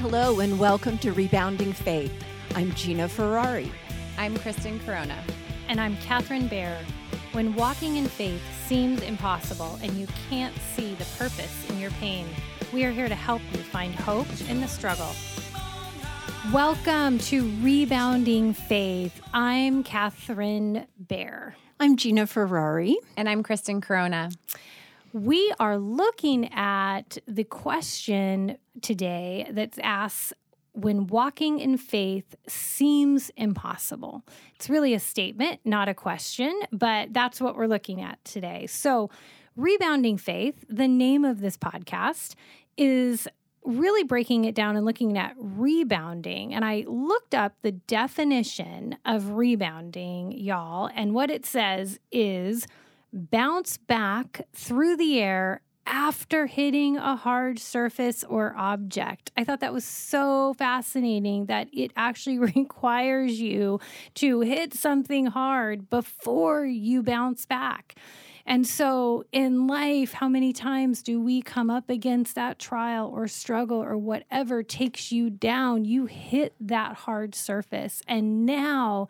Hello, and welcome to Rebounding Faith. I'm Gina Ferrari. I'm Kristen Corona. And I'm Catherine Bear. When walking in faith seems impossible and you can't see the purpose in your pain, we are here to help you find hope in the struggle. Welcome to Rebounding Faith. I'm Catherine Bear. I'm Gina Ferrari. And I'm Kristen Corona. We are looking at the question today that's asked when walking in faith seems impossible. It's really a statement, not a question, but that's what we're looking at today. So, Rebounding Faith, the name of this podcast, is really breaking it down and looking at rebounding. And I looked up the definition of rebounding, y'all, and what it says is bounce back through the air after hitting a hard surface or object. I thought that was so fascinating that it actually requires you to hit something hard before you bounce back. And so in life, how many times do we come up against that trial or struggle or whatever takes you down? You hit that hard surface, and now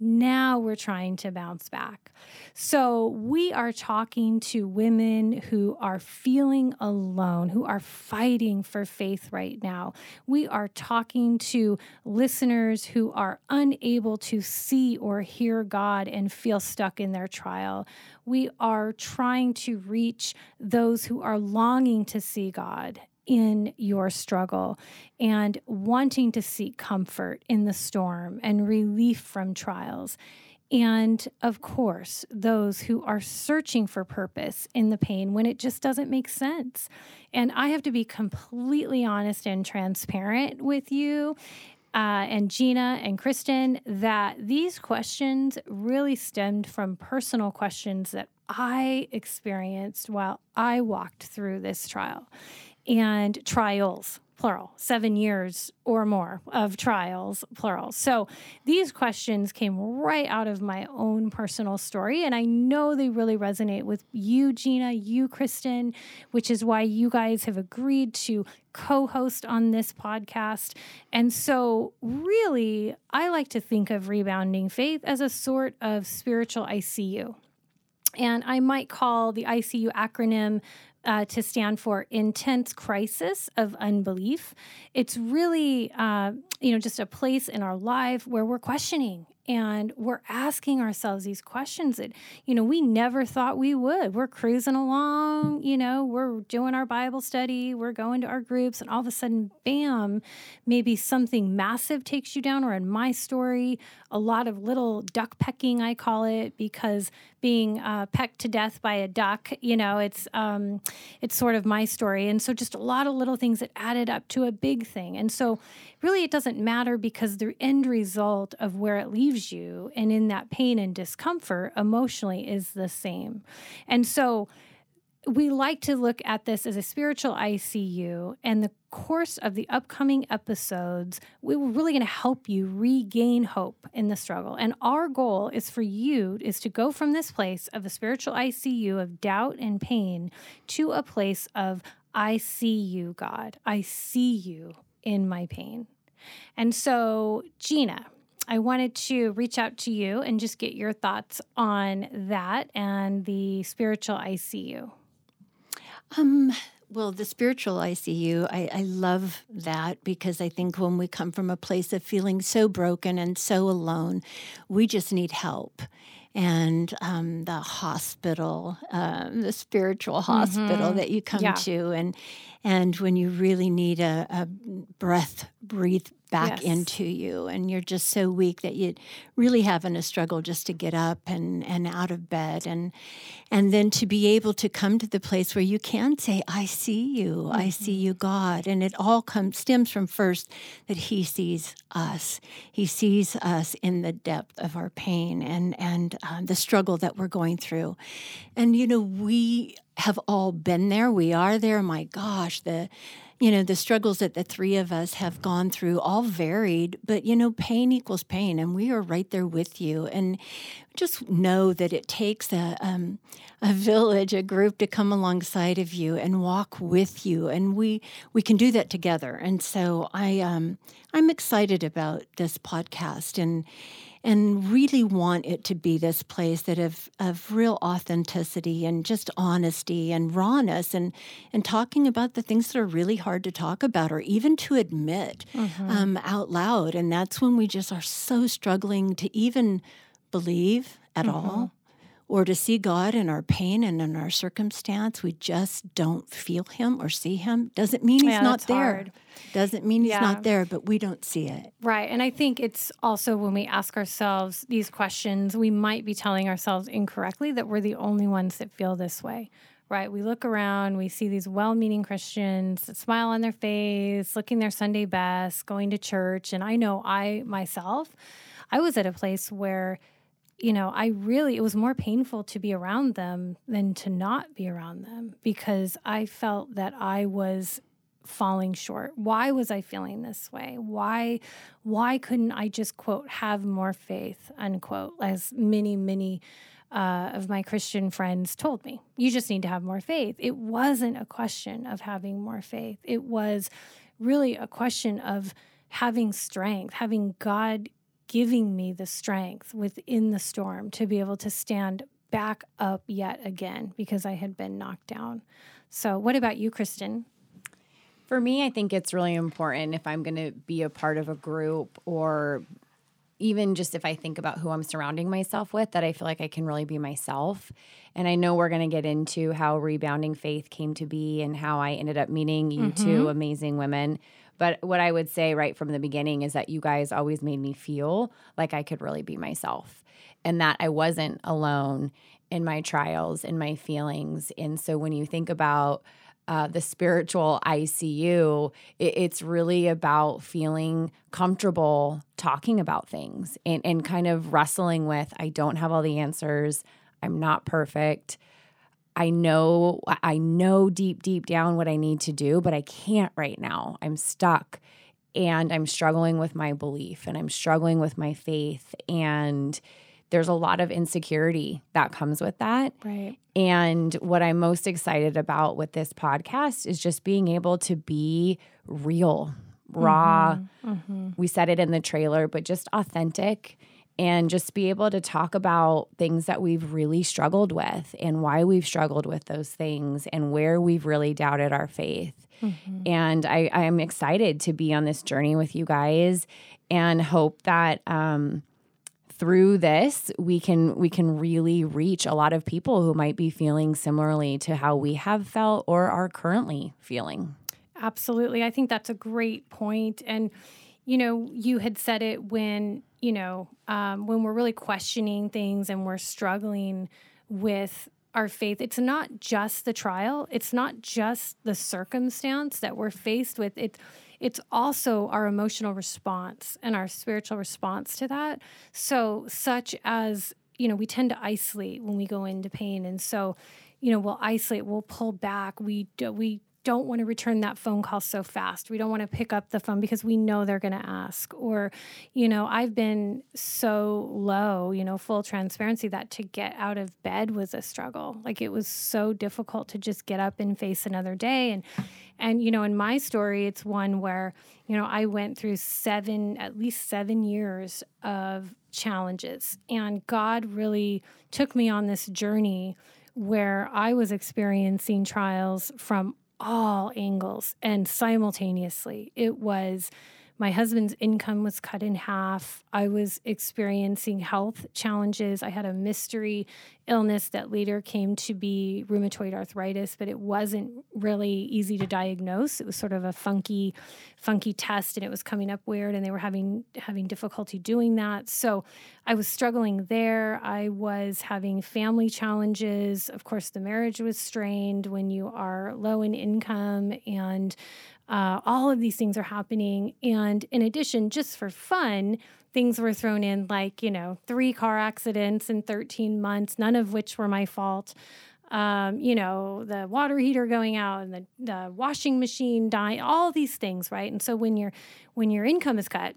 now we're trying to bounce back. So, we are talking to women who are feeling alone, who are fighting for faith right now. We are talking to listeners who are unable to see or hear God and feel stuck in their trial. We are trying to reach those who are longing to see God in your struggle and wanting to seek comfort in the storm and relief from trials. And of course, those who are searching for purpose in the pain when it just doesn't make sense. And I have to be completely honest and transparent with you. Uh, and Gina and Kristen, that these questions really stemmed from personal questions that I experienced while I walked through this trial and trials, plural, seven years or more of trials, plural. So these questions came right out of my own personal story. And I know they really resonate with you, Gina, you, Kristen, which is why you guys have agreed to co host on this podcast. And so, really, I like to think of Rebounding Faith as a sort of spiritual ICU. And I might call the ICU acronym uh, to stand for intense crisis of unbelief. It's really, uh, you know, just a place in our life where we're questioning and we're asking ourselves these questions that you know we never thought we would we're cruising along you know we're doing our bible study we're going to our groups and all of a sudden bam maybe something massive takes you down or in my story a lot of little duck pecking i call it because being uh, pecked to death by a duck you know it's um, it's sort of my story and so just a lot of little things that added up to a big thing and so really it doesn't matter because the end result of where it leaves you and in that pain and discomfort emotionally is the same. And so we like to look at this as a spiritual ICU, and the course of the upcoming episodes, we are really going to help you regain hope in the struggle. And our goal is for you is to go from this place of a spiritual ICU of doubt and pain to a place of I see you, God. I see you in my pain. And so, Gina, I wanted to reach out to you and just get your thoughts on that and the spiritual ICU. Um, well, the spiritual ICU, I, I, love that because I think when we come from a place of feeling so broken and so alone, we just need help. And um, the hospital, um, the spiritual hospital mm-hmm. that you come yeah. to, and and when you really need a, a breath breathe back yes. into you and you're just so weak that you're really having a struggle just to get up and, and out of bed. And and then to be able to come to the place where you can say i see you. Mm-hmm. i see you god. And it all comes stems from first that he sees us. He sees us in the depth of our pain and and uh, the struggle that we're going through. And you know we have all been there. We are there. My gosh the you know, the struggles that the three of us have gone through all varied, but you know, pain equals pain, and we are right there with you. And just know that it takes a um, a village, a group to come alongside of you and walk with you, and we we can do that together. And so I um, I'm excited about this podcast and and really want it to be this place that of of real authenticity and just honesty and rawness and and talking about the things that are really hard to talk about or even to admit mm-hmm. um, out loud. And that's when we just are so struggling to even believe at mm-hmm. all or to see God in our pain and in our circumstance, we just don't feel Him or see Him. Doesn't mean He's yeah, not there. Hard. Doesn't mean He's yeah. not there, but we don't see it. Right. And I think it's also when we ask ourselves these questions, we might be telling ourselves incorrectly that we're the only ones that feel this way. Right. We look around, we see these well meaning Christians that smile on their face, looking their Sunday best, going to church. And I know I myself, I was at a place where you know, I really, it was more painful to be around them than to not be around them because I felt that I was falling short. Why was I feeling this way? Why, why couldn't I just quote, have more faith, unquote, as many, many uh, of my Christian friends told me. You just need to have more faith. It wasn't a question of having more faith, it was really a question of having strength, having God giving me the strength within the storm to be able to stand back up yet again because I had been knocked down. So, what about you, Kristen? For me, I think it's really important if I'm going to be a part of a group or even just if I think about who I'm surrounding myself with, that I feel like I can really be myself. And I know we're going to get into how rebounding faith came to be and how I ended up meeting you mm-hmm. two amazing women. But what I would say right from the beginning is that you guys always made me feel like I could really be myself and that I wasn't alone in my trials and my feelings. And so when you think about uh, the spiritual ICU, it, it's really about feeling comfortable talking about things and, and kind of wrestling with I don't have all the answers. I'm not perfect. I know I know deep deep down what I need to do, but I can't right now. I'm stuck and I'm struggling with my belief and I'm struggling with my faith and there's a lot of insecurity that comes with that. Right. And what I'm most excited about with this podcast is just being able to be real, raw. Mm-hmm. Mm-hmm. We said it in the trailer, but just authentic and just be able to talk about things that we've really struggled with and why we've struggled with those things and where we've really doubted our faith. Mm-hmm. And I, I am excited to be on this journey with you guys and hope that um, through this we can we can really reach a lot of people who might be feeling similarly to how we have felt or are currently feeling. Absolutely. I think that's a great point. And you know, you had said it when, you know, um, when we're really questioning things and we're struggling with our faith, it's not just the trial, it's not just the circumstance that we're faced with. It's it's also our emotional response and our spiritual response to that. So, such as, you know, we tend to isolate when we go into pain. And so, you know, we'll isolate, we'll pull back, we, we don't want to return that phone call so fast. We don't want to pick up the phone because we know they're going to ask. Or, you know, I've been so low, you know, full transparency that to get out of bed was a struggle. Like it was so difficult to just get up and face another day. And, and, you know, in my story, it's one where, you know, I went through seven, at least seven years of challenges. And God really took me on this journey where I was experiencing trials from all angles and simultaneously. It was my husband's income was cut in half. I was experiencing health challenges. I had a mystery illness that later came to be rheumatoid arthritis, but it wasn't really easy to diagnose. It was sort of a funky, funky test, and it was coming up weird, and they were having having difficulty doing that. So I was struggling there. I was having family challenges. Of course, the marriage was strained when you are low in income and uh, all of these things are happening. And in addition, just for fun, things were thrown in like, you know, three car accidents in 13 months, none of which were my fault. um, you know, the water heater going out and the, the washing machine dying, all these things, right? And so when your when your income is cut,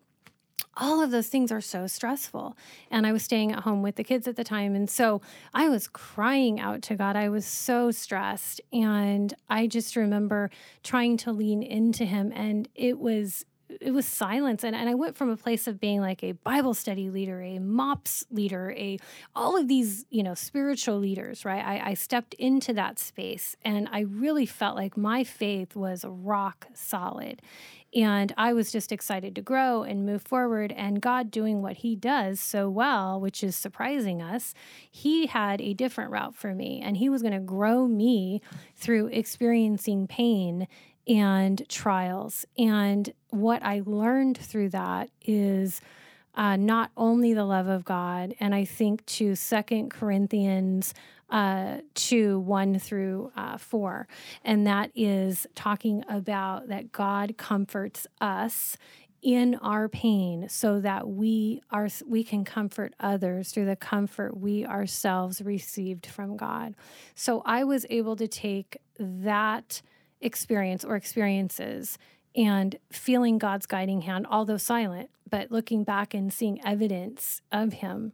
all of those things are so stressful. And I was staying at home with the kids at the time. And so I was crying out to God. I was so stressed. And I just remember trying to lean into Him. And it was it was silence and, and i went from a place of being like a bible study leader a MOPS leader a all of these you know spiritual leaders right I, I stepped into that space and i really felt like my faith was rock solid and I was just excited to grow and move forward. And God doing what He does so well, which is surprising us, He had a different route for me. And He was going to grow me through experiencing pain and trials. And what I learned through that is uh, not only the love of God, and I think to Second Corinthians uh, 2 1 through uh, 4. And that is talking about that God comforts us in our pain so that we are we can comfort others through the comfort we ourselves received from God. So I was able to take that experience or experiences and feeling God's guiding hand, although silent, but looking back and seeing evidence of Him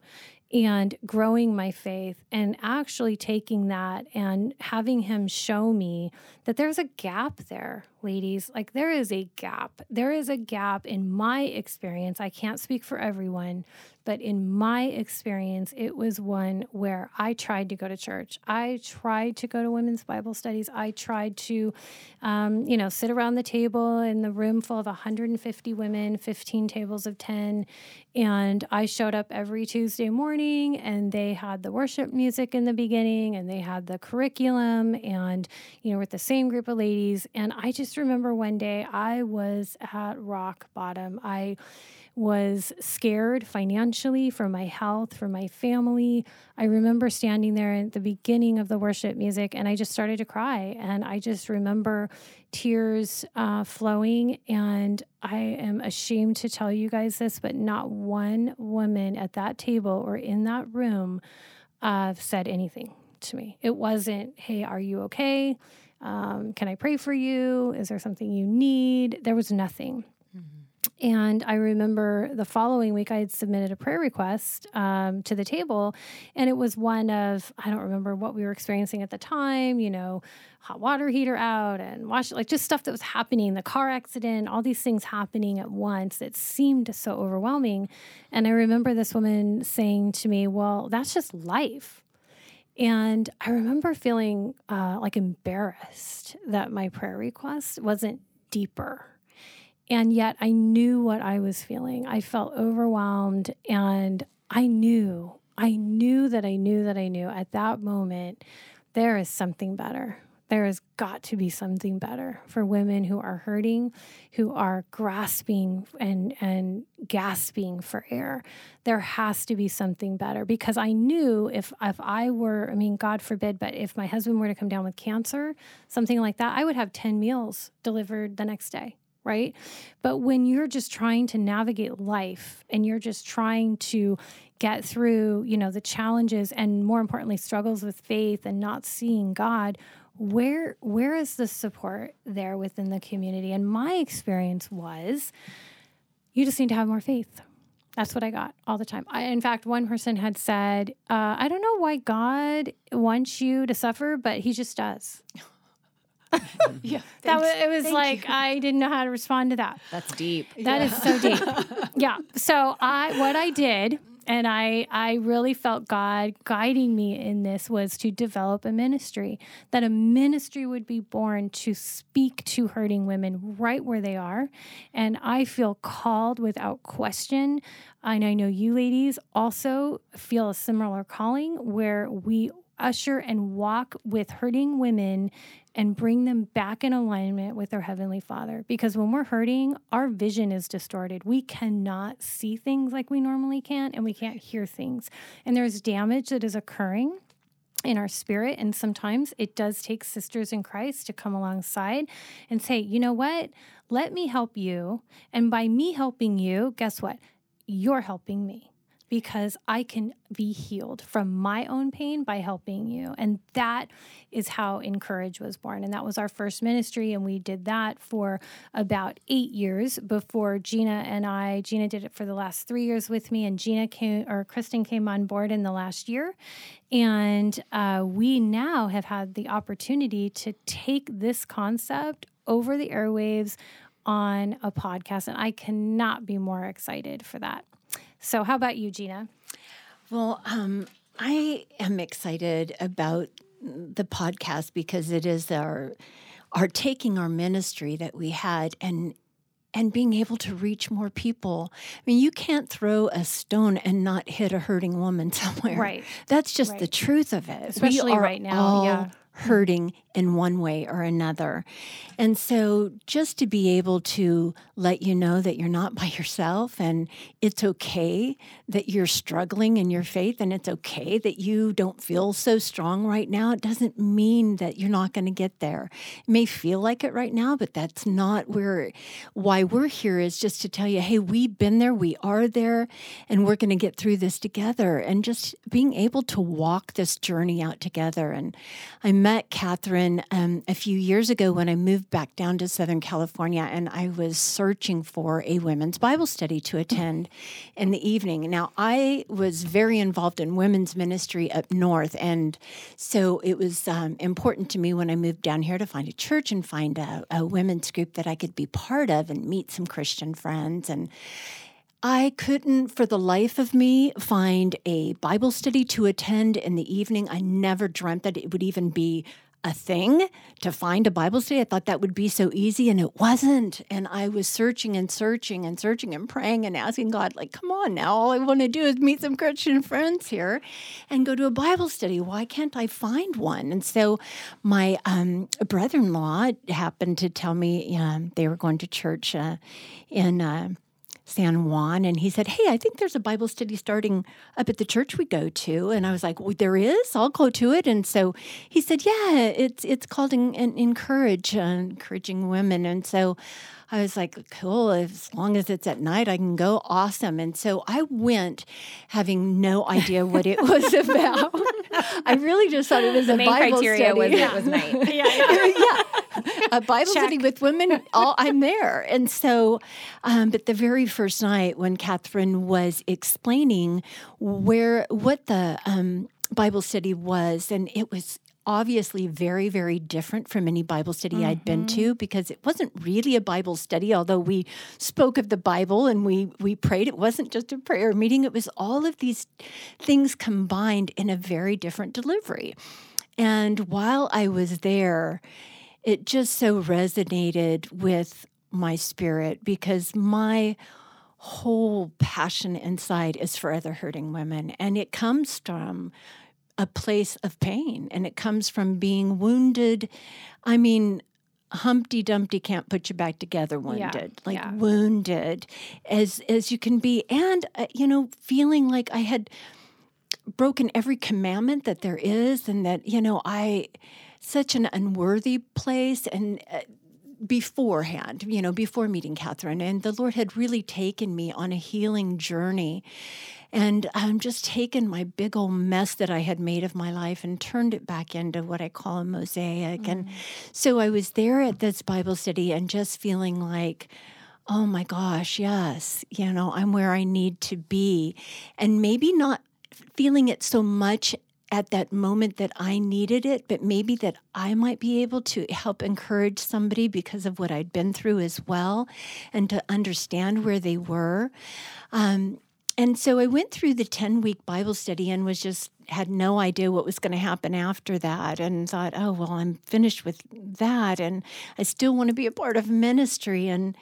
and growing my faith and actually taking that and having him show me that there's a gap there, ladies. Like there is a gap. There is a gap in my experience. I can't speak for everyone, but in my experience, it was one where I tried to go to church. I tried to go to women's Bible studies. I tried to, um, you know, sit around the table in the room full of 150 women, 15 tables of 10. And I showed up every Tuesday morning, and they had the worship music in the beginning, and they had the curriculum, and, you know, with the same group of ladies. And I just remember one day I was at rock bottom. I, was scared financially for my health, for my family. I remember standing there at the beginning of the worship music and I just started to cry. And I just remember tears uh, flowing. And I am ashamed to tell you guys this, but not one woman at that table or in that room uh, said anything to me. It wasn't, hey, are you okay? Um, can I pray for you? Is there something you need? There was nothing. And I remember the following week, I had submitted a prayer request um, to the table, and it was one of, I don't remember what we were experiencing at the time, you know, hot water heater out and wash, like just stuff that was happening, the car accident, all these things happening at once that seemed so overwhelming. And I remember this woman saying to me, Well, that's just life. And I remember feeling uh, like embarrassed that my prayer request wasn't deeper and yet I knew what I was feeling. I felt overwhelmed and I knew, I knew that I knew that I knew at that moment there is something better. There has got to be something better for women who are hurting, who are grasping and, and gasping for air. There has to be something better because I knew if, if I were, I mean, God forbid, but if my husband were to come down with cancer, something like that, I would have 10 meals delivered the next day right? But when you're just trying to navigate life and you're just trying to get through, you know, the challenges and more importantly struggles with faith and not seeing God, where where is the support there within the community? And my experience was you just need to have more faith. That's what I got all the time. I, in fact, one person had said, uh, I don't know why God wants you to suffer, but he just does. yeah, that was, it was Thank like you. I didn't know how to respond to that. That's deep. That yeah. is so deep. yeah. So I what I did and I I really felt God guiding me in this was to develop a ministry that a ministry would be born to speak to hurting women right where they are. And I feel called without question. And I know you ladies also feel a similar calling where we usher and walk with hurting women and bring them back in alignment with our Heavenly Father. Because when we're hurting, our vision is distorted. We cannot see things like we normally can, and we can't hear things. And there's damage that is occurring in our spirit. And sometimes it does take sisters in Christ to come alongside and say, you know what? Let me help you. And by me helping you, guess what? You're helping me. Because I can be healed from my own pain by helping you. And that is how Encourage was born. And that was our first ministry. And we did that for about eight years before Gina and I, Gina did it for the last three years with me, and Gina came, or Kristen came on board in the last year. And uh, we now have had the opportunity to take this concept over the airwaves on a podcast. And I cannot be more excited for that. So, how about you, Gina? Well, um, I am excited about the podcast because it is our our taking our ministry that we had and and being able to reach more people. I mean, you can't throw a stone and not hit a hurting woman somewhere. Right. That's just right. the truth of it. Especially right now. yeah hurting in one way or another. And so just to be able to let you know that you're not by yourself and it's okay that you're struggling in your faith and it's okay that you don't feel so strong right now, it doesn't mean that you're not going to get there. It may feel like it right now, but that's not where why we're here is just to tell you, hey, we've been there, we are there, and we're going to get through this together and just being able to walk this journey out together. And I met Catherine um, a few years ago when I moved back down to Southern California and I was searching for a women's Bible study to attend in the evening. Now, I was very involved in women's ministry up north, and so it was um, important to me when I moved down here to find a church and find a, a women's group that I could be part of and meet some Christian friends. And I couldn't, for the life of me, find a Bible study to attend in the evening. I never dreamt that it would even be a thing to find a Bible study. I thought that would be so easy, and it wasn't. And I was searching and searching and searching and praying and asking God, like, come on now, all I want to do is meet some Christian friends here and go to a Bible study. Why can't I find one? And so my um, brother in law happened to tell me um, they were going to church uh, in. Uh, San Juan, and he said, "Hey, I think there's a Bible study starting up at the church we go to." And I was like, well, "There is? I'll go to it." And so he said, "Yeah, it's it's called en- en- Encourage, uh, encouraging women." And so I was like, cool, as long as it's at night, I can go. Awesome. And so I went having no idea what it was about. I really just thought it was the a main Bible criteria study. was it was night. yeah, yeah. yeah, a Bible Check. study with women. All I'm there, and so, um, but the very first night when Catherine was explaining where what the um, Bible study was, and it was obviously very very different from any bible study i'd been mm-hmm. to because it wasn't really a bible study although we spoke of the bible and we we prayed. It wasn't just a prayer meeting. It was all of these things combined in a very different delivery. And while i was there it just so resonated with my spirit because my whole passion inside is for other hurting women. And it comes from a place of pain and it comes from being wounded. I mean humpty dumpty can't put you back together wounded like yeah. wounded as as you can be. And uh, you know feeling like i had broken every commandment that there is and that you know i such an unworthy place and uh, beforehand you know before meeting catherine and the lord had really taken me on a healing journey and I'm just taken my big old mess that I had made of my life and turned it back into what I call a mosaic. And so I was there at this Bible study and just feeling like, oh my gosh, yes, you know, I'm where I need to be. And maybe not feeling it so much at that moment that I needed it, but maybe that I might be able to help encourage somebody because of what I'd been through as well and to understand where they were. Um, and so I went through the 10 week Bible study and was just had no idea what was going to happen after that and thought, oh, well, I'm finished with that. And I still want to be a part of ministry. And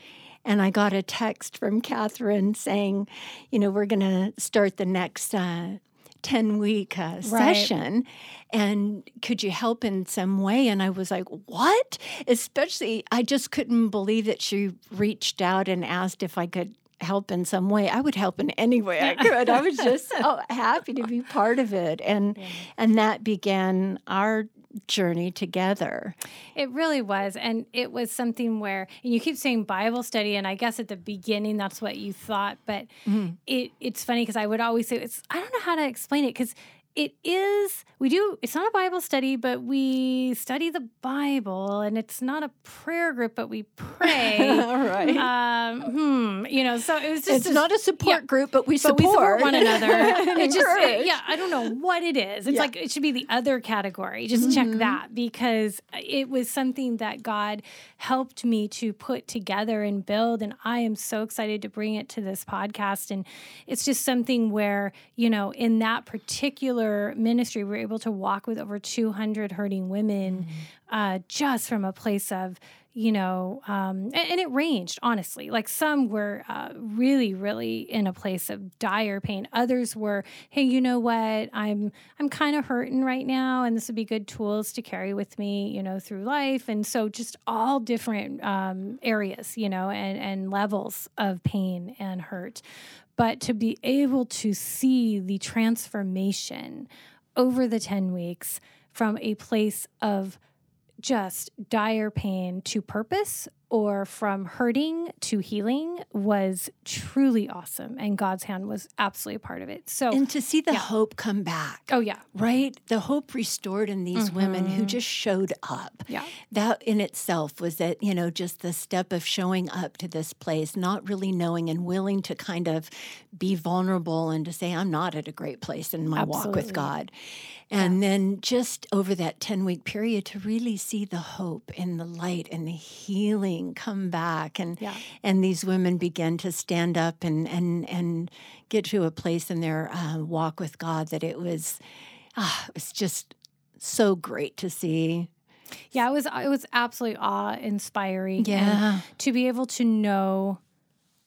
and I got a text from Catherine saying, you know, we're going to start the next uh, 10 week uh, session. And could you help in some way? And I was like, what? Especially, I just couldn't believe that she reached out and asked if I could help in some way i would help in any way i could i was just so happy to be part of it and and that began our journey together. It really was. And it was something where, and you keep saying Bible study, and I guess at the beginning that's what you thought, but mm-hmm. it, it's funny because I would always say, it's, I don't know how to explain it because it is we do it's not a bible study but we study the bible and it's not a prayer group but we pray. Right. Um, hmm you know so it was just it's a, not a support yeah, group but we support, but we support one another. It just it, yeah i don't know what it is. It's yeah. like it should be the other category. Just mm-hmm. check that because it was something that god helped me to put together and build and i am so excited to bring it to this podcast. And it's just something where you know in that particular ministry, we were able to walk with over 200 hurting women mm-hmm. uh, just from a place of, you know, um, and, and, it ranged honestly. Like some were uh, really, really in a place of dire pain. Others were, hey, you know what? I'm I'm kind of hurting right now, and this would be good tools to carry with me, you know, through life. And so, just all different um, areas, you know, and and levels of pain and hurt but to be able to see the transformation over the 10 weeks from a place of just dire pain to purpose or from hurting to healing was truly awesome and god's hand was absolutely a part of it so and to see the yeah. hope come back oh yeah right the hope restored in these mm-hmm. women who just showed up yeah that in itself was that you know just the step of showing up to this place not really knowing and willing to kind of be vulnerable and to say i'm not at a great place in my absolutely. walk with god and yeah. then just over that 10 week period to really see the hope and the light and the healing come back and yeah. and these women begin to stand up and and and get to a place in their uh, walk with God that it was ah, it was just so great to see. Yeah, it was it was absolutely awe inspiring. Yeah. to be able to know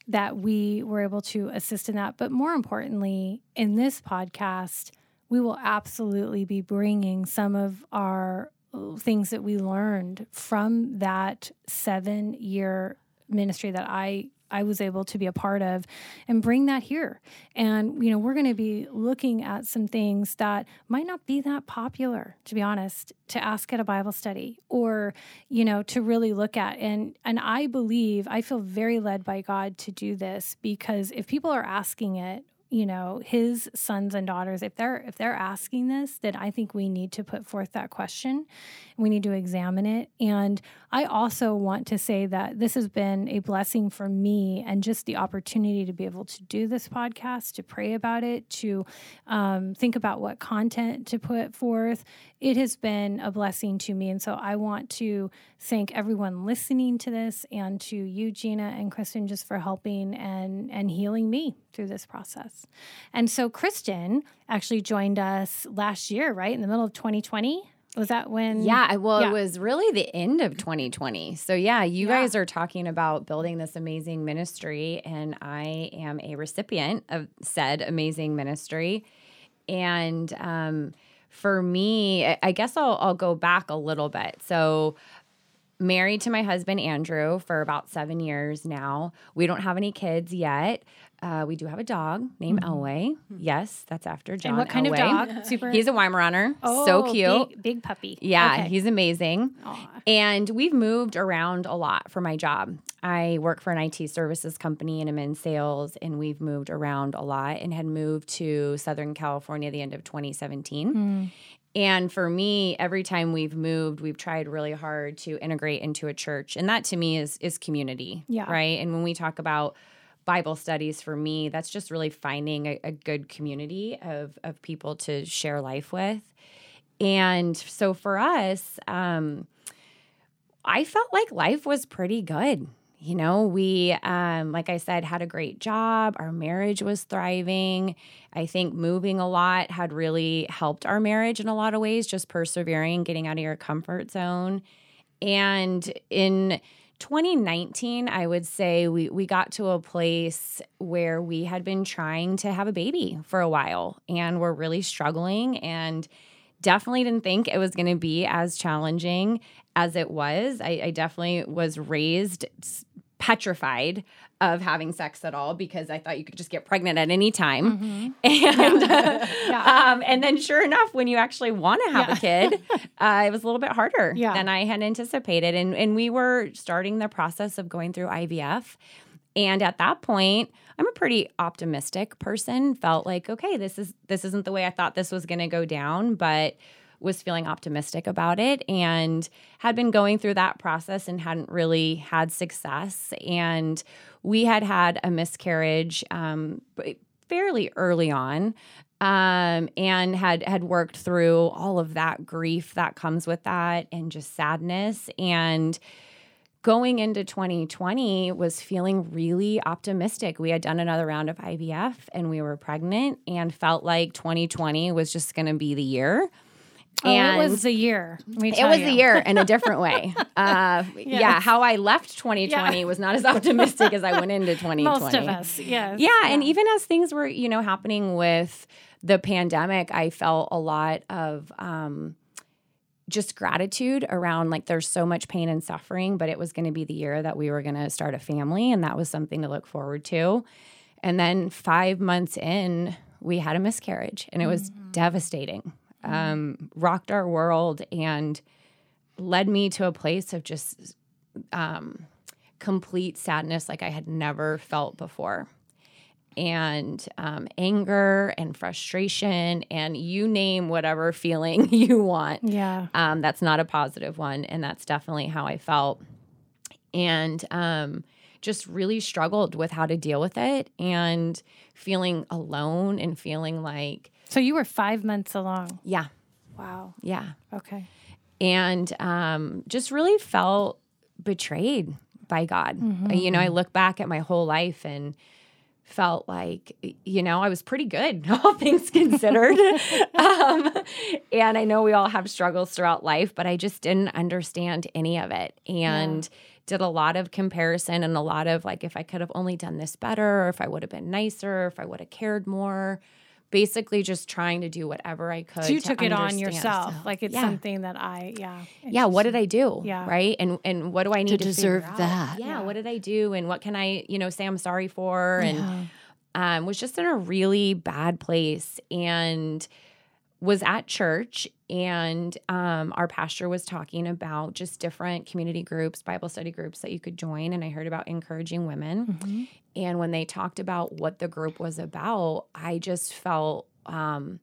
that we were able to assist in that. But more importantly, in this podcast, we will absolutely be bringing some of our uh, things that we learned from that seven year ministry that I I was able to be a part of and bring that here. And, you know, we're going to be looking at some things that might not be that popular, to be honest, to ask at a Bible study or, you know, to really look at. And, and I believe, I feel very led by God to do this because if people are asking it, you know his sons and daughters if they're if they're asking this then i think we need to put forth that question. We need to examine it. And i also want to say that this has been a blessing for me and just the opportunity to be able to do this podcast to pray about it to um, think about what content to put forth it has been a blessing to me. And so I want to thank everyone listening to this and to you, Gina and Kristen, just for helping and, and healing me through this process. And so Kristen actually joined us last year, right? In the middle of 2020. Was that when? Yeah, well, yeah. it was really the end of 2020. So, yeah, you yeah. guys are talking about building this amazing ministry, and I am a recipient of said amazing ministry. And, um, for me, I guess I'll, I'll go back a little bit. So, married to my husband Andrew for about seven years now. We don't have any kids yet. Uh, we do have a dog named mm-hmm. Elway. Mm-hmm. Yes, that's after John. And what kind Elway. of dog? Super. He's a Weimaraner. Oh, so cute. Big, big puppy. Yeah, okay. he's amazing. Aww. And we've moved around a lot for my job. I work for an IT services company and I'm in sales, and we've moved around a lot and had moved to Southern California at the end of 2017. Mm. And for me, every time we've moved, we've tried really hard to integrate into a church. And that to me is is community. Yeah. Right. And when we talk about Bible studies for me, that's just really finding a, a good community of of people to share life with. And so for us, um, I felt like life was pretty good you know, we, um, like I said, had a great job. Our marriage was thriving. I think moving a lot had really helped our marriage in a lot of ways, just persevering, getting out of your comfort zone. And in 2019, I would say we, we got to a place where we had been trying to have a baby for a while and we're really struggling and definitely didn't think it was going to be as challenging as it was. I, I definitely was raised petrified of having sex at all because I thought you could just get pregnant at any time. Mm-hmm. And uh, yeah. um, and then sure enough, when you actually want to have yeah. a kid, uh, it was a little bit harder yeah. than I had anticipated. And and we were starting the process of going through IVF. And at that point, I'm a pretty optimistic person. Felt like, okay, this is this isn't the way I thought this was going to go down, but was feeling optimistic about it and had been going through that process and hadn't really had success. And we had had a miscarriage um, fairly early on. Um, and had had worked through all of that grief that comes with that and just sadness and going into 2020 was feeling really optimistic. We had done another round of IVF and we were pregnant and felt like 2020 was just going to be the year. Oh, and it was a year. It was you. a year in a different way. Uh, yes. Yeah, how I left 2020 yeah. was not as optimistic as I went into 2020. Most of us, yes. Yeah, yeah, and even as things were, you know, happening with the pandemic, I felt a lot of um, just gratitude around like there's so much pain and suffering, but it was going to be the year that we were going to start a family, and that was something to look forward to. And then five months in, we had a miscarriage, and it was mm-hmm. devastating um, rocked our world and led me to a place of just um, complete sadness like I had never felt before. And um, anger and frustration, and you name whatever feeling you want. Yeah. Um, that's not a positive one. And that's definitely how I felt. And um, just really struggled with how to deal with it and feeling alone and feeling like, so you were five months along. Yeah. Wow. Yeah. Okay. And um, just really felt betrayed by God. Mm-hmm. You know, I look back at my whole life and felt like, you know, I was pretty good, all things considered. um, and I know we all have struggles throughout life, but I just didn't understand any of it. And yeah. did a lot of comparison and a lot of like, if I could have only done this better, or if I would have been nicer, if I would have cared more basically just trying to do whatever I could. So you to took it on yourself, so, like it's yeah. something that I, yeah, yeah. What did I do? Yeah, right. And and what do I need to, to deserve that? Yeah, yeah, What did I do? And what can I, you know, say I'm sorry for? And um, was just in a really bad place and was at church and um, our pastor was talking about just different community groups bible study groups that you could join and i heard about encouraging women mm-hmm. And when they talked about what the group was about, I just felt um,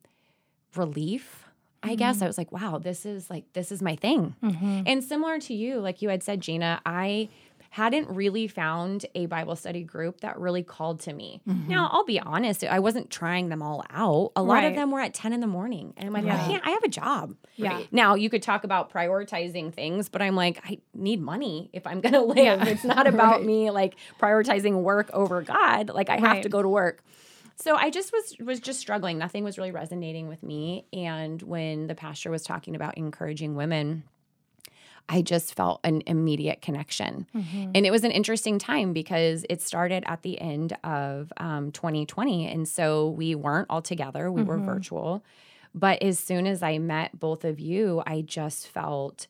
relief. I mm-hmm. guess I was like, wow, this is like, this is my thing. Mm-hmm. And similar to you, like you had said, Gina, I hadn't really found a Bible study group that really called to me. Mm-hmm. Now, I'll be honest, I wasn't trying them all out. A lot right. of them were at 10 in the morning. And I'm like, yeah. I can't, I have a job. Yeah. Now, you could talk about prioritizing things, but I'm like, I need money if I'm going to live. Yeah. It's not about right. me like prioritizing work over God. Like, I have to go to work. So I just was was just struggling. Nothing was really resonating with me. And when the pastor was talking about encouraging women, I just felt an immediate connection. Mm-hmm. And it was an interesting time because it started at the end of um, 2020. And so we weren't all together, we mm-hmm. were virtual. But as soon as I met both of you, I just felt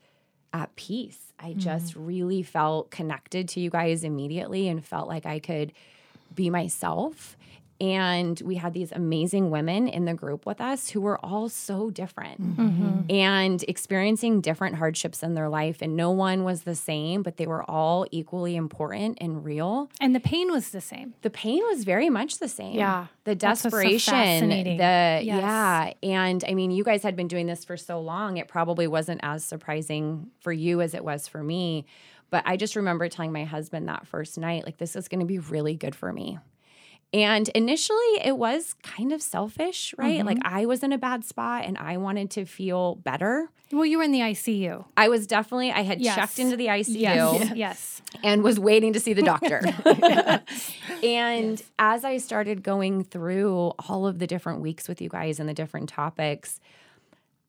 at peace. I mm-hmm. just really felt connected to you guys immediately and felt like I could be myself and we had these amazing women in the group with us who were all so different mm-hmm. and experiencing different hardships in their life. And no one was the same but they were all equally important and real. And the pain was the same. The pain was very much the same. Yeah. The desperation so the yes. yeah. And i mean you guys had been doing this for so long it probably wasn't as surprising for you as it was for me. But i just remember telling my husband that first night like this is going to be really good for me and initially, it was kind of selfish, right? Mm-hmm. Like I was in a bad spot and I wanted to feel better. Well, you were in the ICU. I was definitely, I had yes. checked into the ICU. Yes. yes. And was waiting to see the doctor. and yes. as I started going through all of the different weeks with you guys and the different topics,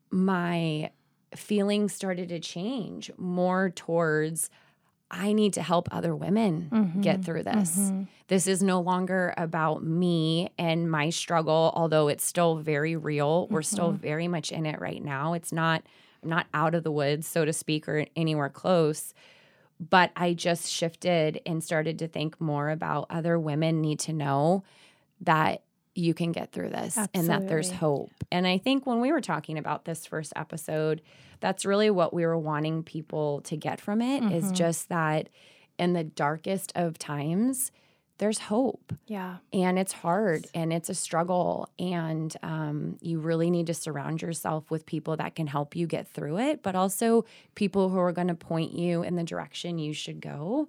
my feelings started to change more towards I need to help other women mm-hmm. get through this. Mm-hmm. This is no longer about me and my struggle, although it's still very real. We're still mm-hmm. very much in it right now. It's not, I'm not out of the woods, so to speak, or anywhere close. but I just shifted and started to think more about other women need to know that you can get through this and that there's hope. And I think when we were talking about this first episode, that's really what we were wanting people to get from it is Mhm. just that in the darkest of times, there's hope Yeah. and it's hard and it's a struggle and um, you really need to surround yourself with people that can help you get through it but also people who are going to point you in the direction you should go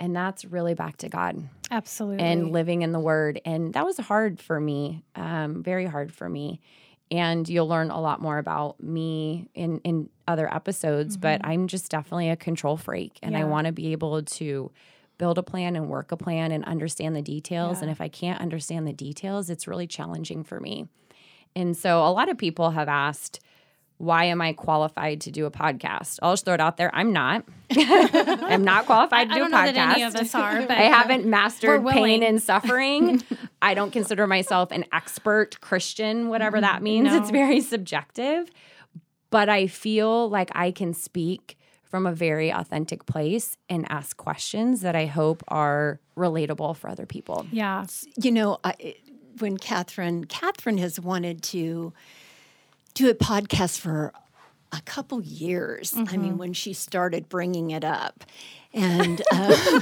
and that's really back to god Absolutely. and living in the word and that was hard for me um, very hard for me and you'll learn a lot more about me in in other episodes but i'm just definitely a control freak and i Mm-hmm. Want to be able to build a plan and work a plan and understand the details Yeah. and if i can't understand the details it's really challenging for me and so a lot of people have asked why am I qualified to do a podcast? I'll just throw it out there. I'm not. I'm not qualified to I do don't a know podcast. that any of us are, but I haven't mastered pain and suffering. I don't consider myself an expert Christian, whatever mm-hmm. that means. No. It's very subjective. But I feel like I can speak from a very authentic place and ask questions that I hope are relatable for other people. yeah. You know, I, when Catherine, Catherine has wanted to do a podcast for a couple years. I Mm-hmm. mean, when she started bringing it up, and uh,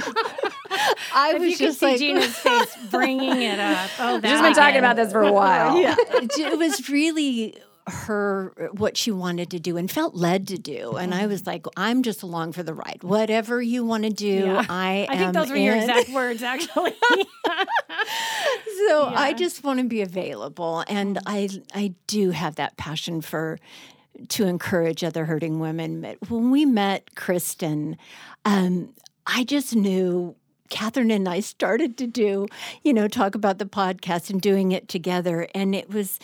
I If was you could just see like, Gina's face bringing it up. Oh, I've just been talking about this for a while. yeah, it, it was really her what she wanted to do and felt led to do and i was like i'm just along for the ride whatever you want to do Yeah. i I think those were your exact words, actually. so i just want to be available and i i do have that passion for to encourage other hurting women but when we met kristen um, i just knew Catherine and I started to do, you know, talk about the podcast and doing it together. And it was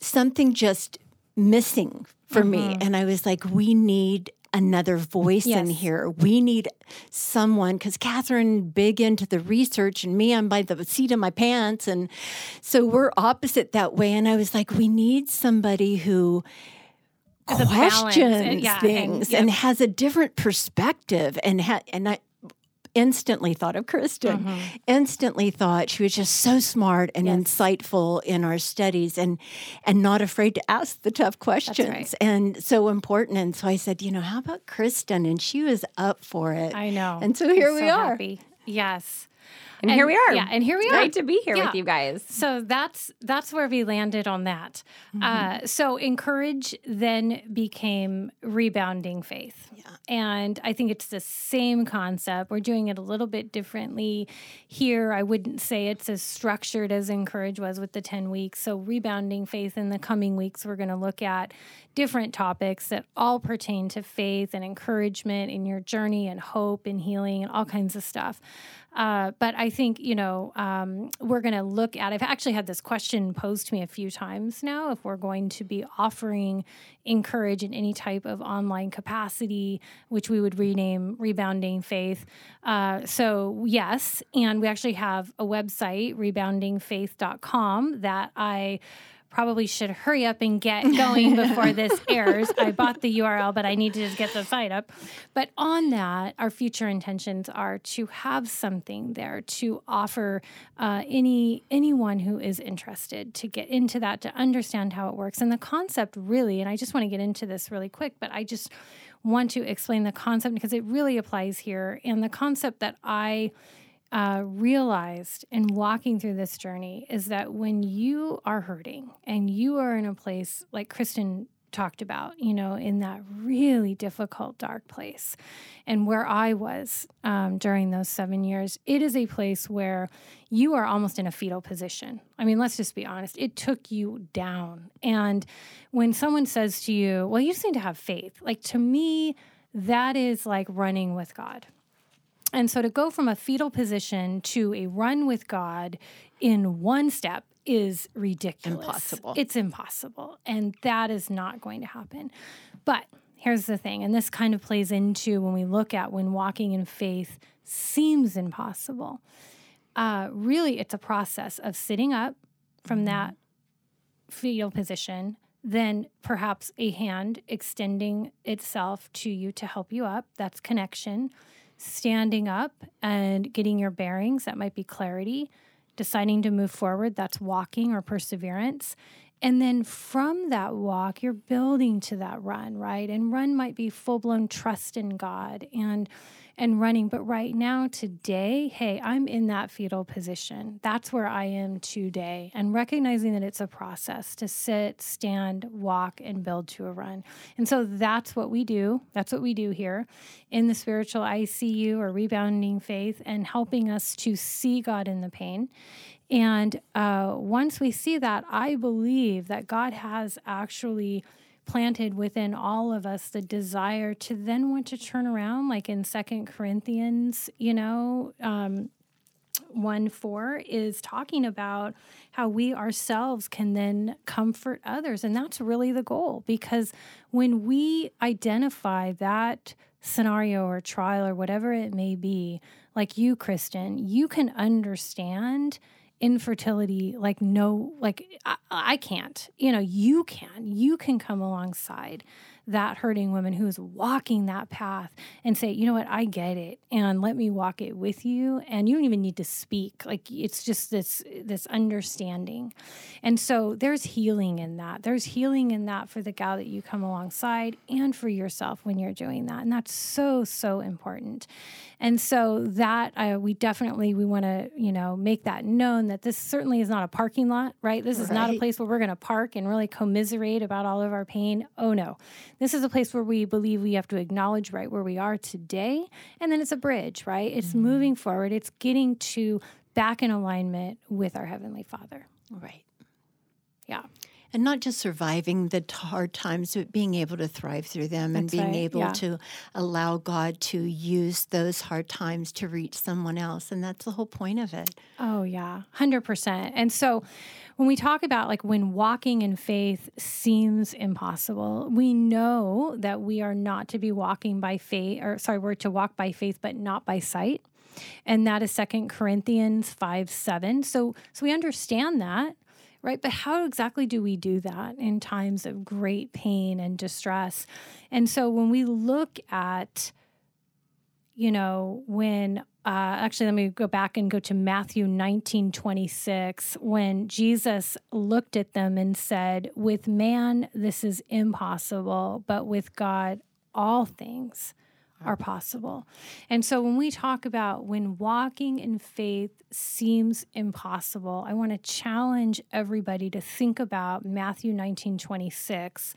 something just missing for me. Mm-hmm. And I was like, we need another voice in here. We need someone because Catherine big into the research and me, I'm by the seat of my pants. And so we're opposite that way. And I was like, we need somebody who Has a balance questions and- yeah, and- things yep. and has a different perspective and ha- and I instantly thought of Kristen. Mm-hmm. Instantly thought she was just so smart and insightful in our studies and and not afraid to ask the tough questions right. and so important. And so I said, you know, how about Kristen? And she was up for it. I know. And so here I'm we so are. Happy. Yes. And, here we are. Yeah, and here we It's are. Great to be here Yeah. with you guys. So that's that's where we landed on that. Uh, so encourage then became rebounding faith, yeah. and I think it's the same concept. We're doing it a little bit differently here. I wouldn't say it's as structured as encourage was with the ten weeks. So rebounding faith in the coming weeks, we're going to look at different topics that all pertain to faith and encouragement in your journey and hope and healing and all kinds of stuff. Uh, but I think, you know, um, we're going to look at, I've actually had this question posed to me a few times now if we're going to be offering encourage in any type of online capacity, which we would rename Rebounding Faith. Uh, so, yes. And we actually have a website, reboundingfaith.com, that I probably should hurry up and get going before this airs. I bought the URL, but I need to just get the site up. But on that, our future intentions are to have something there to offer uh, any anyone who is interested to get into that to understand how it works and the concept really. And I just want to get into this really quick, but I just want to explain the concept because it really applies here. And the concept that I uh, realized in walking through this journey is that when you are hurting and you are in a place like Kristen talked about, you know, in that really difficult, dark place, and where I was um, during those seven years, it is a place where you are almost in a fetal position. I mean, let's just be honest, it took you down. And when someone says to you, well, you just need to have faith, like to me, that is like running with God. And so to go from a fetal position to a run with God in one step is ridiculous. Impossible. It's impossible. And that is not going to happen. But here's the thing, and this kind of plays into when we look at when walking in faith seems impossible. Uh, really, it's a process of sitting up from that fetal position, then perhaps a hand extending itself to you to help you up. That's connection. Standing up and getting your bearings, that might be clarity. Deciding to move forward, that's walking or perseverance. And then from that walk, you're building to that run, right? And run might be full blown trust in God and and running. But right now, today, hey, I'm in that fetal position. That's where I am today. And recognizing that it's a process to sit, stand, walk, and build to a run. And so that's what we do. That's what we do here in the spiritual ICU or rebounding faith and helping us to see God in the pain and uh, once we see that, I believe that God has actually planted within all of us the desire to then want to turn around, like in Second Corinthians, you know. Um, 1 4 is talking about how we ourselves can then comfort others. And that's really the goal because when we identify that scenario or trial or whatever it may be, like you, Kristen, you can understand infertility like no like I, I, can't you know you can you can come alongside that hurting woman who is walking that path and say, you know what, I get it, and let me walk it with you. And you don't even need to speak. Like it's just this this understanding. And so there's healing in that. There's healing in that for the gal that you come alongside and for yourself when you're doing that. And that's so so important. And so that uh, we definitely we want to you know make that known that this certainly is not a parking lot, right? This is right. not a place where we're going to park and really commiserate about all of our pain. Oh no, this is a place where we believe we have to acknowledge right where we are today. And then it's a bridge, right? It's mm-hmm. moving forward, it's getting to back in alignment with our Heavenly Father. Right. Yeah. And not just surviving the hard times, but being able to thrive through them That's and being right. able yeah. to allow God to use those hard times to reach someone else. And that's the whole point of it. Oh, yeah, 100%. And so when we talk about like when walking in faith seems impossible, we know that we are not to be walking by faith, or sorry, we're to walk by faith, but not by sight. And that is Second Corinthians 5 7. So, so we understand that right? But how exactly do we do that in times of great pain and distress? And so when we look at, you know, when uh, actually, let me go back and go to Matthew 19 26, when Jesus looked at them and said, With man, this is impossible, but with God, all things are possible. And so when we talk about when walking in faith seems impossible, I want to challenge everybody to think about Matthew 19 26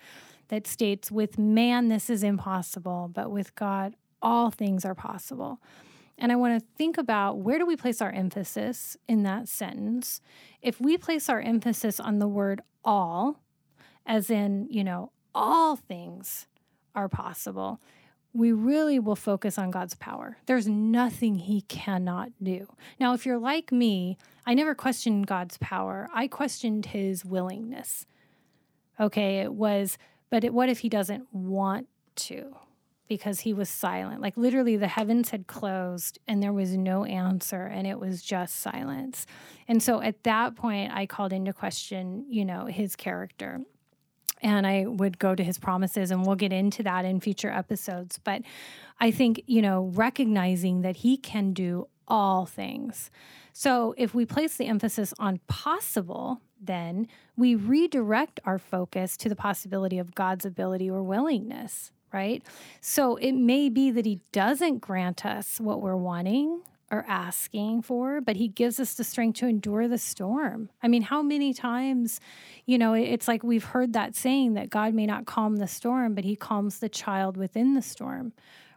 that states, With man, this is impossible, but with God, all things are possible. And I want to think about where do we place our emphasis in that sentence? If we place our emphasis on the word all, as in, you know, all things are possible, we really will focus on God's power. There's nothing He cannot do. Now, if you're like me, I never questioned God's power, I questioned His willingness. Okay, it was, but it, what if He doesn't want to? because he was silent. Like literally, the heavens had closed and there was no answer, and it was just silence. And so at that point, I called into question, you know, his character. And I would go to his promises, and we'll get into that in future episodes. But I think, you know, recognizing that he can do all things. So if we place the emphasis on possible, then we redirect our focus to the possibility of God's ability or willingness right? So it may be that He doesn't grant us what we're wanting or asking for, but He gives us the strength to endure the storm. I mean, how many times, you know, it's like we've heard that saying that God may not calm the storm, but He calms the child within the storm,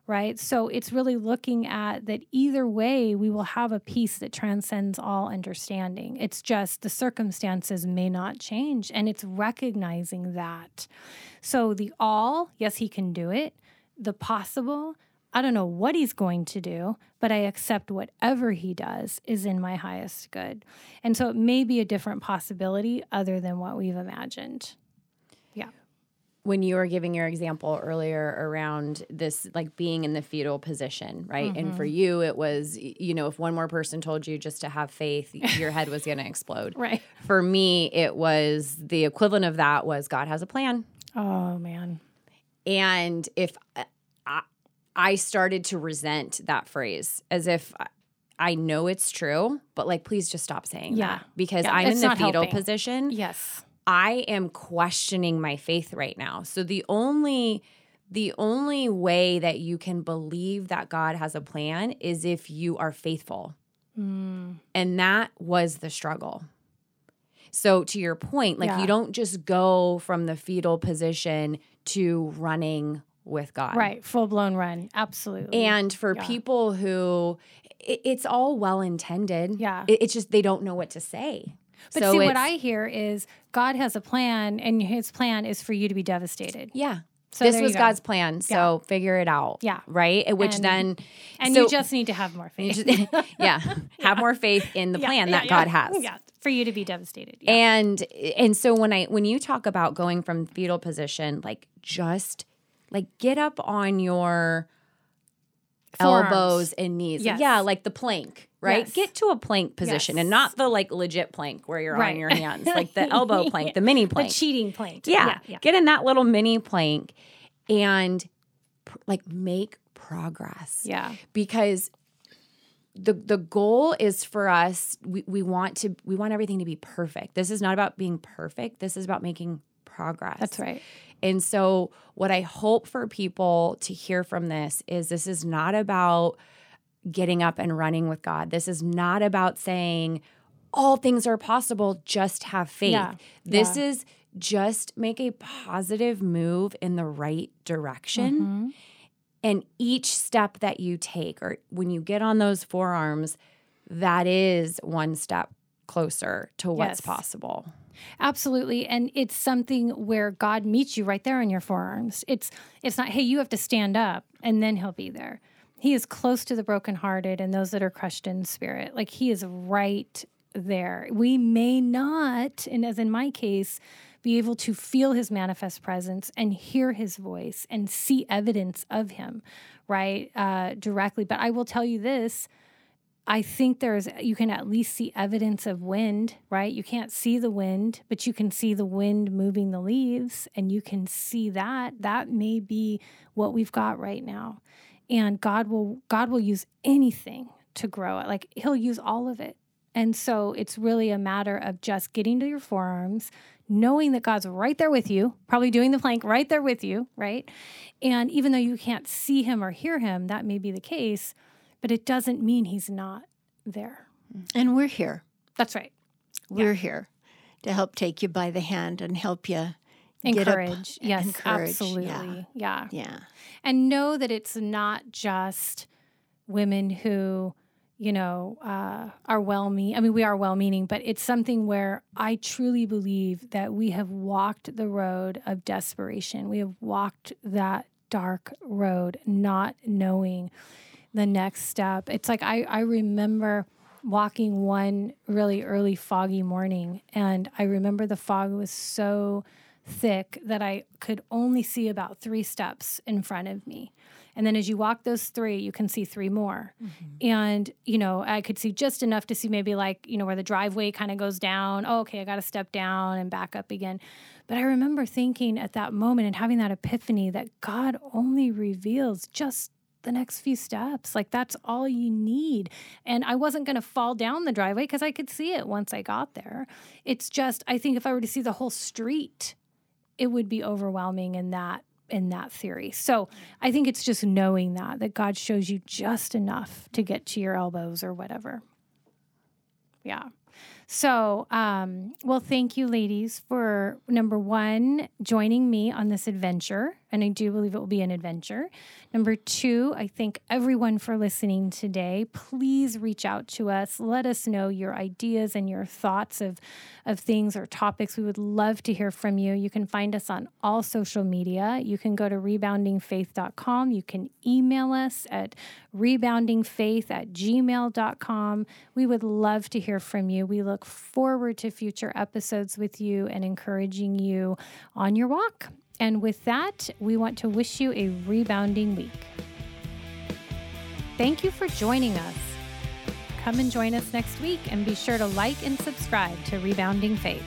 right? So it's really looking at that either way, we will have a peace that transcends all understanding. It's just the circumstances may not change, and it's recognizing that. So the all, yes, he can do it. The possible, I don't know what he's going to do, but I accept whatever he does is in my highest good. And so it may be a different possibility other than what we've imagined. Yeah. when you were giving your example earlier around this like being in the fetal position right mm-hmm. and for mm-hmm. you it was you know if one more person told you just to have faith your head was going to explode right for me it was the equivalent of that was god has a plan oh man and if I, started to resent that phrase as if I know it's true, but like, please just stop saying yeah. that because yeah, I'm in the fetal helping. position. Yes. I am questioning my faith right now. So the only the only way that you can believe that God has a plan is if you are faithful. Mm. And that was the struggle. So to your point, like yeah. you don't just go from the fetal position to running with God. Right, full blown run. Absolutely. And for yeah. people who it, it's all well intended. Yeah. It, it's just they don't know what to say. But so see, what I hear is God has a plan, and His plan is for you to be devastated. Yeah. So this was God's plan. So yeah. figure it out. Yeah. Right. Which and, then, and so, you just need to have more faith. Just, yeah. Have more faith in the plan that God has. Yeah. For you to be devastated. And and so when I when you talk about going from fetal position, like just like get up on your Forearms. elbows and knees. Yes. Yeah, like the plank, right? Yes. Get to a plank position yes. and not the like legit plank where you're right. on your hands, like the elbow plank, the mini plank. The cheating plank. Yeah. Yeah, yeah. Get in that little mini plank and like make progress. Yeah. Because the the goal is for us we, we want to we want everything to be perfect. This is not about being perfect. This is about making progress. That's right. And so, what I hope for people to hear from this is this is not about getting up and running with God. This is not about saying, all things are possible, just have faith. Yeah. This yeah. is just make a positive move in the right direction. Mm-hmm. And each step that you take, or when you get on those forearms, that is one step closer to what's yes. possible. Absolutely. And it's something where God meets you right there in your forearms. It's it's not, hey, you have to stand up and then he'll be there. He is close to the brokenhearted and those that are crushed in spirit. Like he is right there. We may not, and as in my case, be able to feel his manifest presence and hear his voice and see evidence of him, right? Uh, directly. But I will tell you this I think there's, you can at least see evidence of wind, right? You can't see the wind, but you can see the wind moving the leaves, and you can see that. That may be what we've got right now. And God will, God will use anything to grow it. Like He'll use all of it. And so it's really a matter of just getting to your forearms, knowing that God's right there with you, probably doing the plank right there with you, right? And even though you can't see Him or hear Him, that may be the case but it doesn't mean he's not there. And we're here. That's right. We're yeah. here to help take you by the hand and help you encourage. yes, encourage. absolutely. Yeah. yeah. Yeah. And know that it's not just women who, you know, uh, are well meaning. I mean, we are well meaning, but it's something where I truly believe that we have walked the road of desperation. We have walked that dark road, not knowing the next step. It's like I, I remember walking one really early foggy morning, and I remember the fog was so thick that I could only see about three steps in front of me. And then as you walk those three, you can see three more. Mm-hmm. And, you know, I could see just enough to see maybe like, you know, where the driveway kind of goes down. Oh, okay, I got to step down and back up again. But I remember thinking at that moment and having that epiphany that God only reveals just the next few steps. Like that's all you need. And I wasn't going to fall down the driveway because I could see it once I got there. It's just I think if I were to see the whole street, it would be overwhelming in that in that theory. So I think it's just knowing that that God shows you just enough to get to your elbows or whatever. Yeah. So, um, well, thank you, ladies, for number one, joining me on this adventure. And I do believe it will be an adventure. Number two, I thank everyone for listening today. Please reach out to us. Let us know your ideas and your thoughts of, of things or topics. We would love to hear from you. You can find us on all social media. You can go to reboundingfaith.com. You can email us at reboundingfaith at gmail.com. We would love to hear from you. We look forward to future episodes with you and encouraging you on your walk. And with that, we want to wish you a rebounding week. Thank you for joining us. Come and join us next week and be sure to like and subscribe to Rebounding Faith.